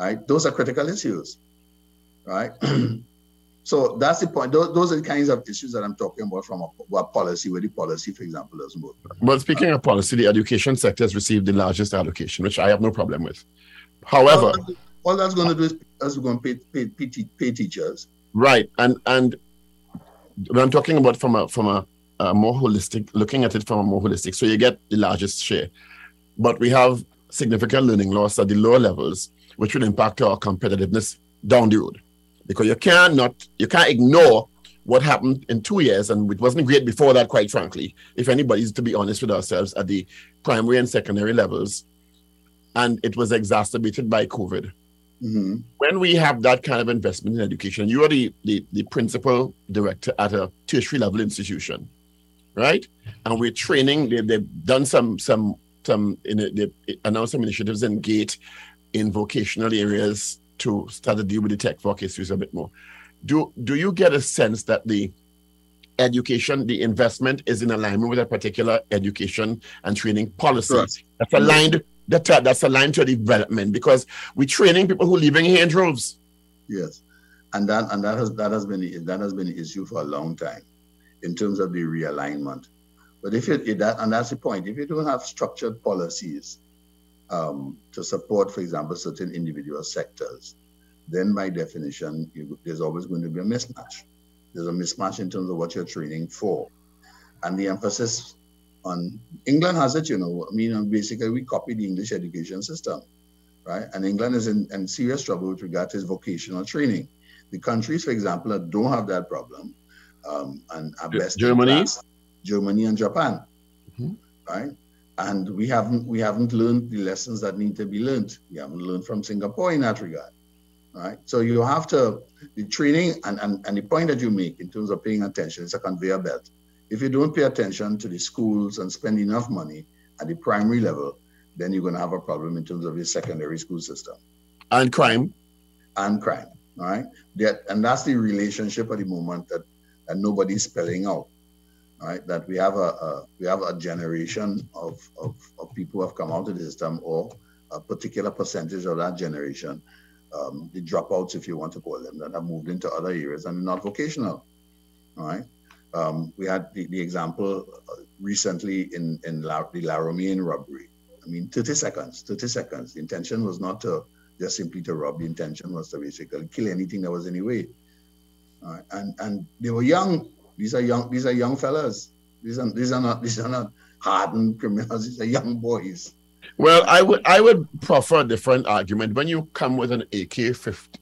right? Those are critical issues, right? so that's the point. Those, those, are the kinds of issues that I'm talking about from a, a policy, where the policy, for example, doesn't work. Well, speaking of policy, the education sector has received the largest allocation, which I have no problem with. However, all, all that's going to do is, is going to pay, pay, pay, pay teachers. Right, and and when I'm talking about from a from a, a more holistic, looking at it from a more holistic, so you get the largest share, but we have significant learning loss at the lower levels which will impact our competitiveness down the road. Because you cannot, you can't ignore what happened in two years, and it wasn't great before that, quite frankly, if anybody's to be honest with ourselves at the primary and secondary levels. And it was exacerbated by COVID. Mm-hmm. When we have that kind of investment in education, you are the, the, the principal director at a tertiary level institution, right? And we're training, they, they've done some, some, some, in a, they announced some initiatives in GATE in vocational areas to start to deal with the tech work issues a bit more. Do do you get a sense that the education, the investment is in alignment with a particular education and training policy that's aligned that, that's aligned to development because we're training people who are here in droves. Yes. And that and that has that has been that has been an issue for a long time in terms of the realignment. But if it that and that's the point, if you don't have structured policies um, to support, for example, certain individual sectors, then by definition, you, there's always going to be a mismatch. There's a mismatch in terms of what you're training for. And the emphasis on England has it, you know, I mean, basically we copy the English education system, right? And England is in, in serious trouble with regard to its vocational training. The countries, for example, that don't have that problem um, and are best Germany, class, Germany and Japan, mm-hmm. right? and we haven't we haven't learned the lessons that need to be learned. We haven't learned from Singapore in that regard. Right. So you have to the training and, and, and the point that you make in terms of paying attention is a conveyor belt. If you don't pay attention to the schools and spend enough money at the primary level, then you're going to have a problem in terms of your secondary school system. And crime. And crime. All right. That, and that's the relationship at the moment that, that nobody's spelling out right? That we have a, a we have a generation of, of, of, people who have come out of the system, or a particular percentage of that generation, um, the dropouts, if you want to call them, that have moved into other areas and not vocational, all right? Um, we had the, the example uh, recently in in La, the La Romaine robbery. I mean, 30 seconds, 30 seconds. The intention was not to just simply to rob. The intention was to basically kill anything that was in the way. Right? And and they were young these are young. These are young fellas. These are these are not these are not hardened criminals. These are young boys. Well, I would I would prefer a different argument. When you come with an AK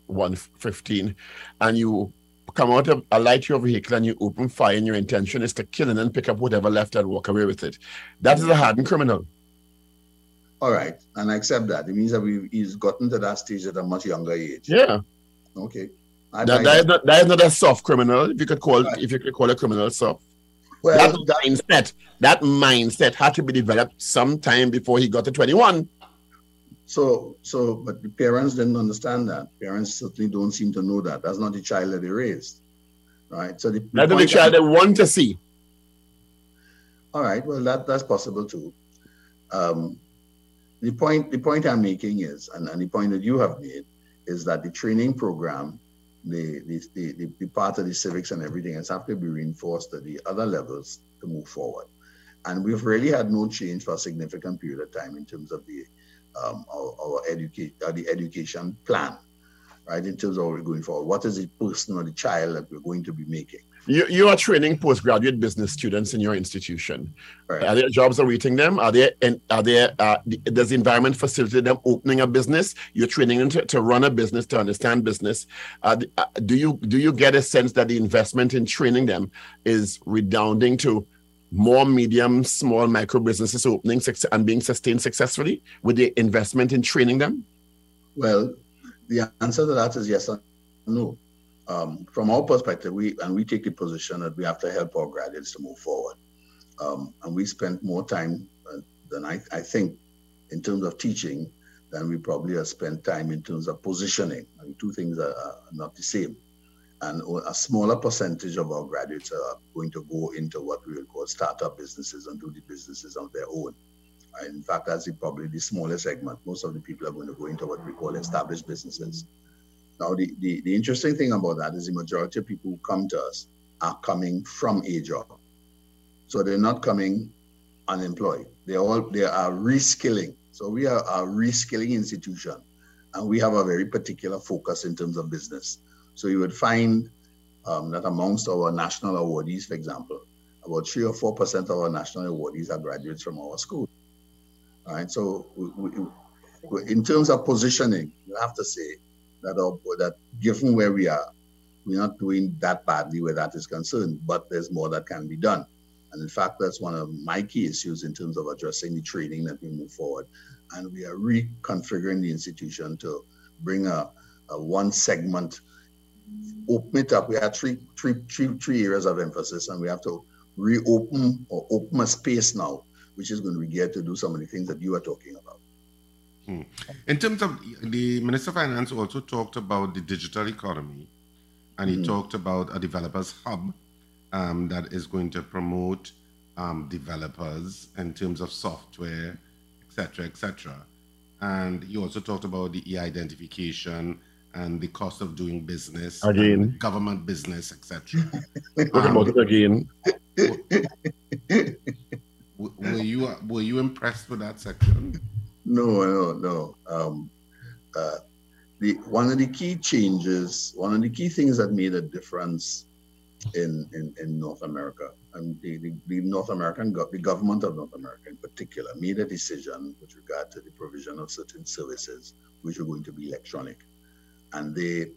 115 and you come out of a light your vehicle and you open fire and your intention is to kill and then pick up whatever left and walk away with it. That is a hardened criminal. All right. And I accept that. It means that we, he's gotten to that stage at a much younger age. Yeah. Okay. That, that, is not, that is not a soft criminal. If you could call right. if you could call a criminal soft. Well, that, that mindset, that mindset had to be developed sometime before he got to 21. So, so, but the parents didn't understand that. Parents certainly don't seem to know that. That's not the child that they raised, right? So the, the that's the child they want to see. All right. Well, that that's possible too. Um, the point the point I'm making is, and, and the point that you have made, is that the training program the, the, the, the, part of the civics and everything has have to be reinforced at the other levels to move forward. And we've really had no change for a significant period of time in terms of the um, our, our educate uh, the education plan, right, in terms of what we're going forward. What is the person or the child that we're going to be making? You, you are training postgraduate business students in your institution. Right. Are there jobs awaiting them? Are there and are there uh, does the environment facilitate them opening a business? You're training them to, to run a business, to understand business. Uh, uh, do you do you get a sense that the investment in training them is redounding to more medium, small, micro businesses opening and being sustained successfully with the investment in training them? Well, the answer to that is yes and no. Um, from our perspective, we and we take the position that we have to help our graduates to move forward. Um, and we spent more time uh, than I, I, think in terms of teaching than we probably have spent time in terms of positioning. I mean, two things are not the same. And a smaller percentage of our graduates are going to go into what we would call startup businesses and do the businesses on their own. In fact, that's probably the smallest segment. Most of the people are going to go into what we call established businesses. Now, the, the, the interesting thing about that is the majority of people who come to us are coming from a job. So they're not coming unemployed. They all they are reskilling. So we are a reskilling institution, and we have a very particular focus in terms of business. So you would find um, that amongst our national awardees, for example, about three or four percent of our national awardees are graduates from our school. All right. So we, we, in terms of positioning, you have to say that our, that given where we are, we're not doing that badly where that is concerned, but there's more that can be done. And in fact, that's one of my key issues in terms of addressing the training that we move forward. And we are reconfiguring the institution to bring a, a one segment, open it up. We have three, three, three, three areas of emphasis, and we have to reopen or open a space now, which is going to be geared to do some of the things that you are talking about. Hmm. In terms of the Minister of Finance also talked about the digital economy and he mm-hmm. talked about a developers hub um, that is going to promote um, developers in terms of software, etc., etc. And he also talked about the e-identification and the cost of doing business, again, government business, etc. Talk um, about it again. Were, were you were you impressed with that section? No, no, no. Um, uh, the one of the key changes, one of the key things that made a difference in in, in North America, and the, the, the North American go- the government of North America in particular made a decision with regard to the provision of certain services which are going to be electronic, and they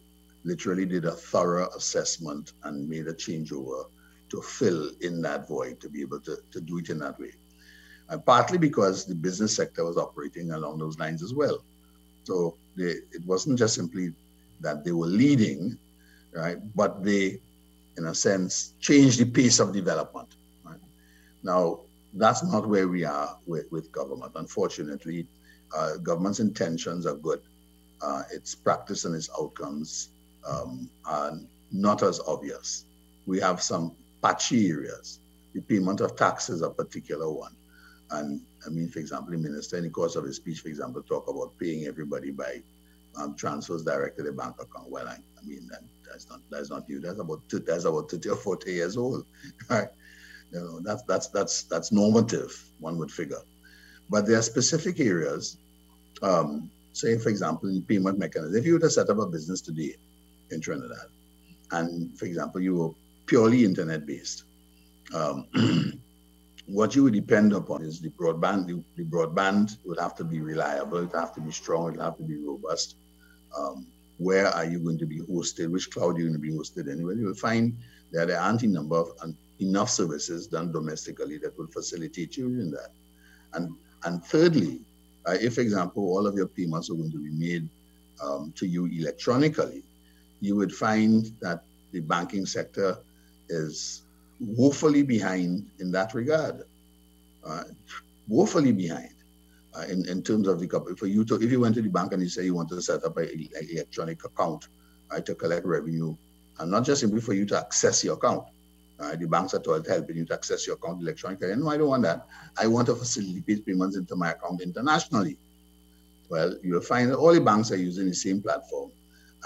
literally did a thorough assessment and made a changeover to fill in that void to be able to, to do it in that way and partly because the business sector was operating along those lines as well. So they, it wasn't just simply that they were leading, right, but they, in a sense, changed the pace of development. Right? Now, that's not where we are with, with government. Unfortunately, uh, government's intentions are good. Uh, its practice and its outcomes um, are not as obvious. We have some patchy areas. The payment of taxes, a particular one. And I mean, for example, the minister, in the course of his speech, for example, talk about paying everybody by um, transfers direct to the bank account. Well, I, I mean, that, that's not that's not new. That's about that's about 30 or 40 years old. Right? You know, that's that's that's that's normative, one would figure. But there are specific areas, um, say, for example, in payment mechanism. If you were to set up a business today in Trinidad, and for example, you were purely internet based, um, what you would depend upon is the broadband. The, the, broadband would have to be reliable, it would have to be strong, it would have to be robust. Um, where are you going to be hosted? Which cloud are you going to be hosted in? Well, you will find that there aren't enough of enough services done domestically that will facilitate you in that. And and thirdly, uh, if, for example, all of your payments are going to be made um, to you electronically, you would find that the banking sector is woefully behind in that regard. Uh, woefully behind uh, in, in terms of the for you to if you went to the bank and you say you want to set up an electronic account right, to collect revenue, and not just simply for you to access your account. Uh, the banks are told helping you to access your account electronically. No, I don't want that. I want to facilitate payments into my account internationally. Well, you'll find all the banks are using the same platform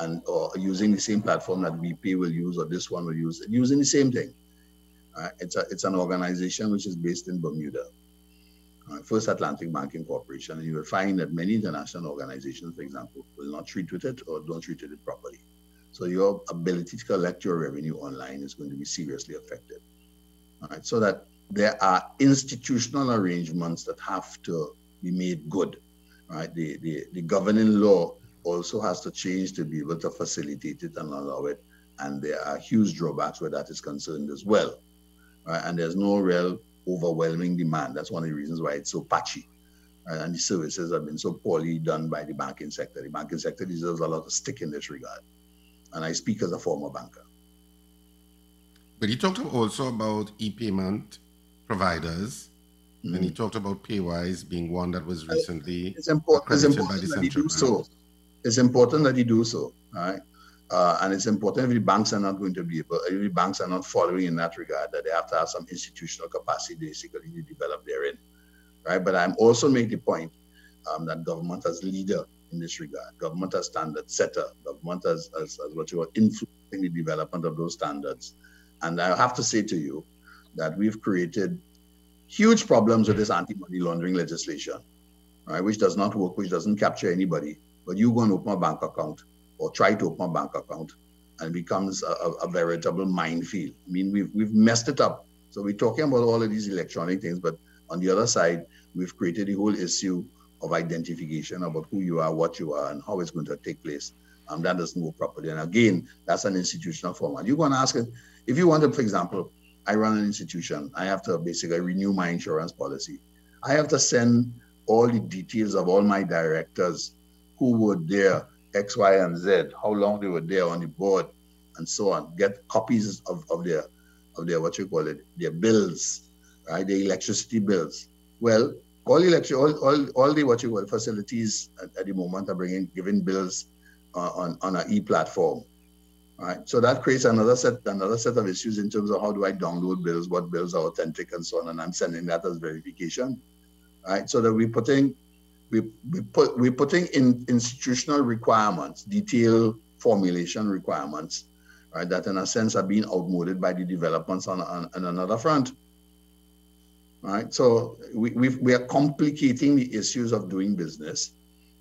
and or using the same platform that VP will use or this one will use, using the same thing. Uh, it's, a, it's an organization which is based in Bermuda. uh, First Atlantic Banking Corporation, and you will find that many international organizations, for example, will not treat with it or don't treat it properly. So your ability to collect your revenue online is going to be seriously affected. All right, so that there are institutional arrangements that have to be made good. Right, the, the, the governing law also has to change to be able to facilitate it and allow it. And there are huge drawbacks where that is concerned as well. Right? And there's no real overwhelming demand. That's one of the reasons why it's so patchy. Right? And the services have been so poorly done by the banking sector. The banking sector deserves a lot of stick in this regard. And I speak as a former banker. But he talked also about e-payment providers, mm-hmm. and he talked about Paywise being one that was recently it's important, it's important that he do so. It's important that he do so, right? Uh, and it's important if the banks are not going to be able, if the banks are not following in that regard, that they have to have some institutional capacity basically to develop therein, right? But I'm also make the point um, that government as leader in this regard, government as standard setter, government as, as, what you are influencing the development of those standards. And I have to say to you that we've created huge problems with this anti-money laundering legislation, right? Which does not work, which doesn't capture anybody. But you go and open a bank account or try to open a bank account and it becomes a, a, veritable minefield. I mean, we've, we've messed it up. So we're talking about all of these electronic things, but on the other side, we've created the whole issue of identification about who you are, what you are, and how it's going to take place. Um, that doesn't work properly. And again, that's an institutional format. You're going to ask, if you want to, for example, I run an institution, I have to basically renew my insurance policy. I have to send all the details of all my directors who were there X, Y, and Z, how long they were there on the board, and so on. Get copies of, of their of their what you call it, their bills, right? The electricity bills. Well, all the electric, all, all, all the what you call facilities at, at the moment are bringing giving bills uh, on on an e-platform, right? So that creates another set another set of issues in terms of how do I download bills, what bills are authentic, and so on. And I'm sending that as verification, right? So that we're putting we, we put, we're putting in institutional requirements, detailed formulation requirements, right, that in a sense are being outmoded by the developments on, on, on another front. Right, so we, we are complicating the issues of doing business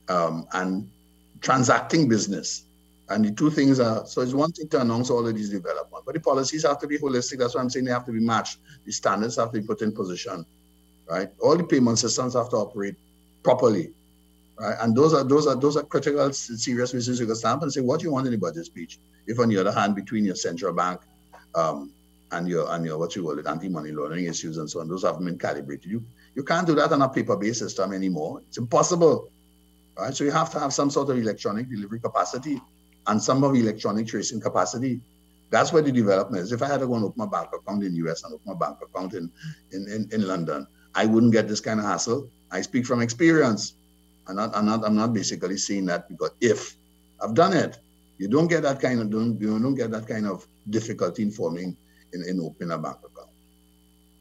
um, and transacting business. And the two things are so it's one thing to announce all of these developments, but the policies have to be holistic. That's why I'm saying they have to be matched. The standards have to be put in position, right? All the payment systems have to operate properly. Right? And those are those are those are critical, serious issues you can stand up and say what do you want in the budget speech. If on the other hand, between your central bank um, and your and your what you call it, anti-money laundering issues and so on, those haven't been calibrated. You you can't do that on a paper-based system anymore. It's impossible. Right? So you have to have some sort of electronic delivery capacity and some of electronic tracing capacity. That's where the development is. If I had to go and open my bank account in the US and open my bank account in, in, in, in London, I wouldn't get this kind of hassle. I speak from experience. I'm not, I'm not, I'm not basically saying that because if I've done it, you don't get that kind of don't you don't get that kind of difficulty in forming in, in opening a bank account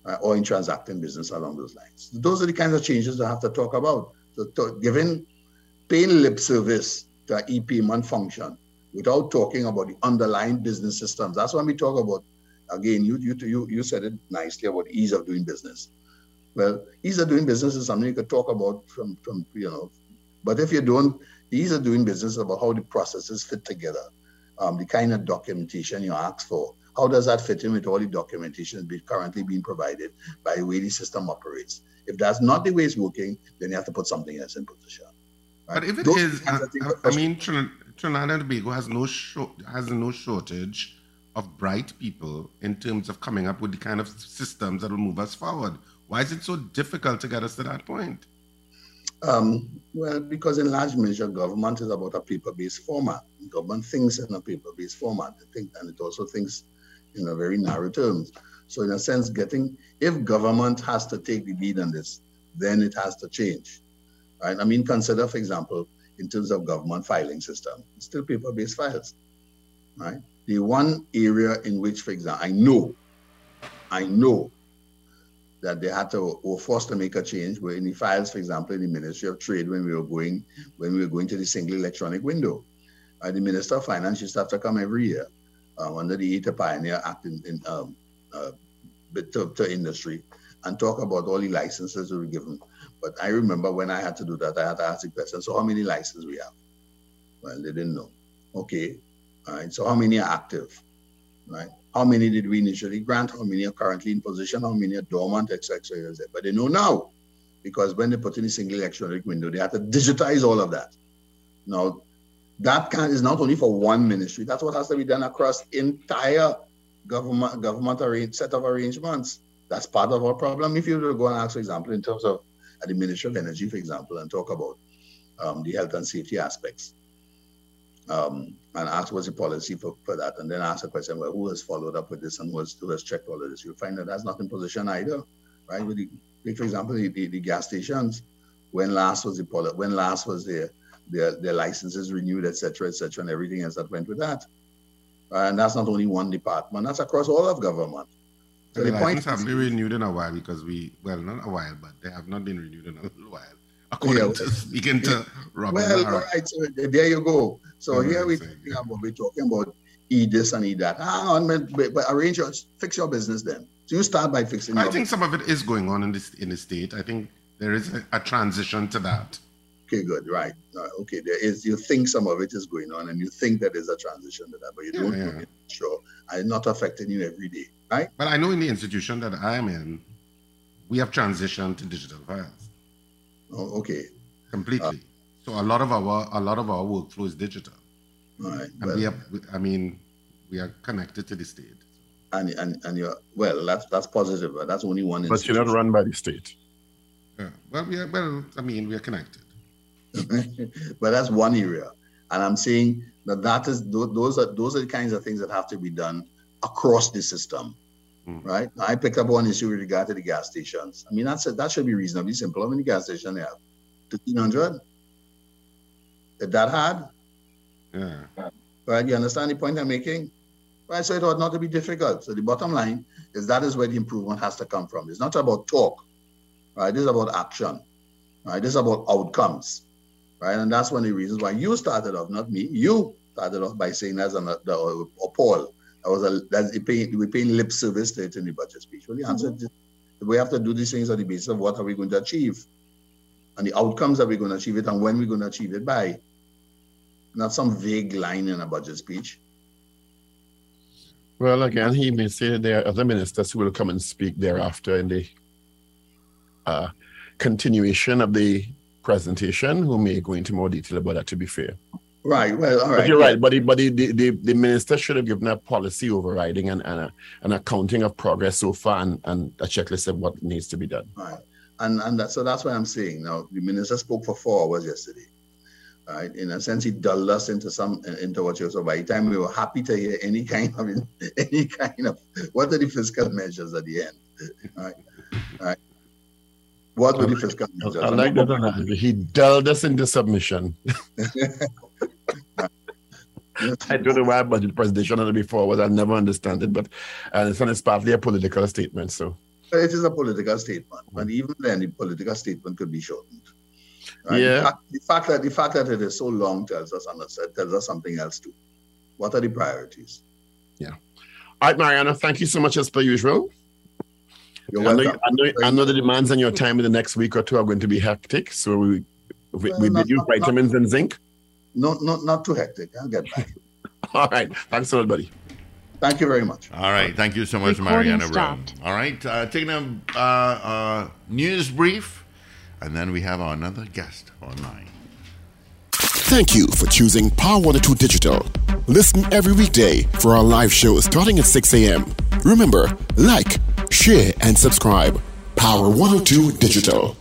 uh, or in transacting business along those lines. Those are the kinds of changes I have to talk about. So to, giving paying lip service to an e-payment function without talking about the underlying business systems. That's when we talk about again, you you you you said it nicely about ease of doing business. Well, ease of doing business is something you could talk about from, from you know, but if you don't, ease of doing business about how the processes fit together, um, the kind of documentation you ask for, how does that fit in with all the documentation be currently being provided by the way the system operates? If that's not the way it's working, then you have to put something else in position. Right? But if it Those is, uh, I, I mean, Trinidad and Tobago has no has no shortage of bright people in terms of coming up with the kind of systems that will move us forward. Why is it so difficult to get us to that point? Um, well, because in large measure, government is about a paper-based format. Government thinks in a paper-based format, think, and it also thinks in a very narrow terms. So, in a sense, getting if government has to take the lead on this, then it has to change. Right? I mean, consider, for example, in terms of government filing system, it's still paper-based files. Right? The one area in which, for example, I know, I know that they had to were forced to make a change were in the files, for example, in the Ministry of Trade when we were going when we were going to the single electronic window. Uh, the Minister of Finance used to have to come every year under the Aid to Pioneer Act in, in um, uh, to, to, industry and talk about all the licenses we were given. But I remember when I had to do that, I had to ask the question, so how many licenses we have? Well, they didn't know. Okay, all right, so how many are active? Right? How many did we initially grant? How many are currently in position? How many are dormant, etc. But they know now because when they put in a single electronic window, they had to digitize all of that. Now, that can is not only for one ministry. That's what has to be done across entire government government arrange, set of arrangements. That's part of our problem. If you were to go and ask, for example, in terms of at the Ministry of Energy, for example, and talk about um, the health and safety aspects, um, and ask what's the policy for, for that, and then ask a question, well, who has followed up with this and who has, who has checked all of this? You'll find that that's not in position either, right? With the, for example, the, the, the gas stations, when last was the when last was their their, their licenses renewed, etc., etc., and everything else that went with that. And that's not only one department; that's across all of government. So the, the licenses haven't been renewed in a while because we, well, not a while, but they have not been renewed in a little while. According yeah, to speaking yeah. to Robert. Well, all right, so there you go. So here we talking about, we're talking about e this and e that. Hang ah, on, but, but arrange your, fix your business then. So you start by fixing. I think some of it is going on in this in the state. I think there is a, a transition to that. Okay, good, right. Uh, okay, there is. You think some of it is going on, and you think that there's a transition to that, but you yeah, don't yeah. sure. And it's not affecting you every day, right? But I know in the institution that I am in, we have transitioned to digital files. Oh, okay. Completely. Uh, so a lot of our a lot of our workflow is digital. All right. And well, we have, I mean, we are connected to the state. And and and you're well. That's that's positive, but that's only one. But you're not run by the state. Yeah. Well, we are. Well, I mean, we are connected. but that's one area. And I'm saying that that is those are those are the kinds of things that have to be done across the system. Mm. Right. I picked up one issue with regard to the gas stations. I mean, that's a, that should be reasonably simple. How many gas stations they have? Fifteen hundred. Is that hard? Yeah. Right. You understand the point I'm making? Right. So it ought not to be difficult. So the bottom line is that is where the improvement has to come from. It's not about talk. Right. This is about action. Right. This is about outcomes right? And that's one of the reasons why you started off, not me. You started off by saying that's an the, or Paul. That was a that's paying we're paying lip service to it in the budget speech. Well, the answer mm-hmm. is we have to do these things on the basis of what are we going to achieve, and the outcomes that we're going to achieve it, and when we're going to achieve it by. Not some vague line in a budget speech. Well, again, he may say there are other ministers who will come and speak thereafter in the uh, continuation of the presentation who may go into more detail about that, to be fair. Right. Well, all right. But you're yeah. right. But, the, but the, the, the, minister should have given a policy overriding and, and a, an accounting of progress so far and, and a checklist of what needs to be done. Right. And, and that, so that's what I'm saying. Now, the minister spoke for four hours yesterday. Right. In a sense, he dulled us into some into what you so by the time we were happy to hear any kind of any kind of what are the fiscal measures at the end. Right. Right. What would the fiscal measures? I like that. He dulled us into submission. I don't know why budget presentation on it before was. I never understand it, but uh, it's, it's partly a political statement. So it is a political statement, but even then, the political statement could be shortened. Right? Yeah. The fact, the fact, that the fact that it is so long tells us tells us something else too. What are the priorities? Yeah. All right, Mariano. Thank you so much as per usual. You're I know, I know, I know, the demands on your time in the next week or two are going to be hectic. So we we, well, we not, you vitamins not, and zinc. No, not not too hectic. I'll get back. All right. Thanks a lot, buddy. Thank you very much. All right. Thank you so much, Recording Mariano Browne. All right. Uh, taking a uh, uh, news brief, and then we have another guest online. Thank you for choosing Power 102 Digital. Listen every weekday for our live show starting at 6 a.m. Remember, like, share, and subscribe. Power 102 Digital.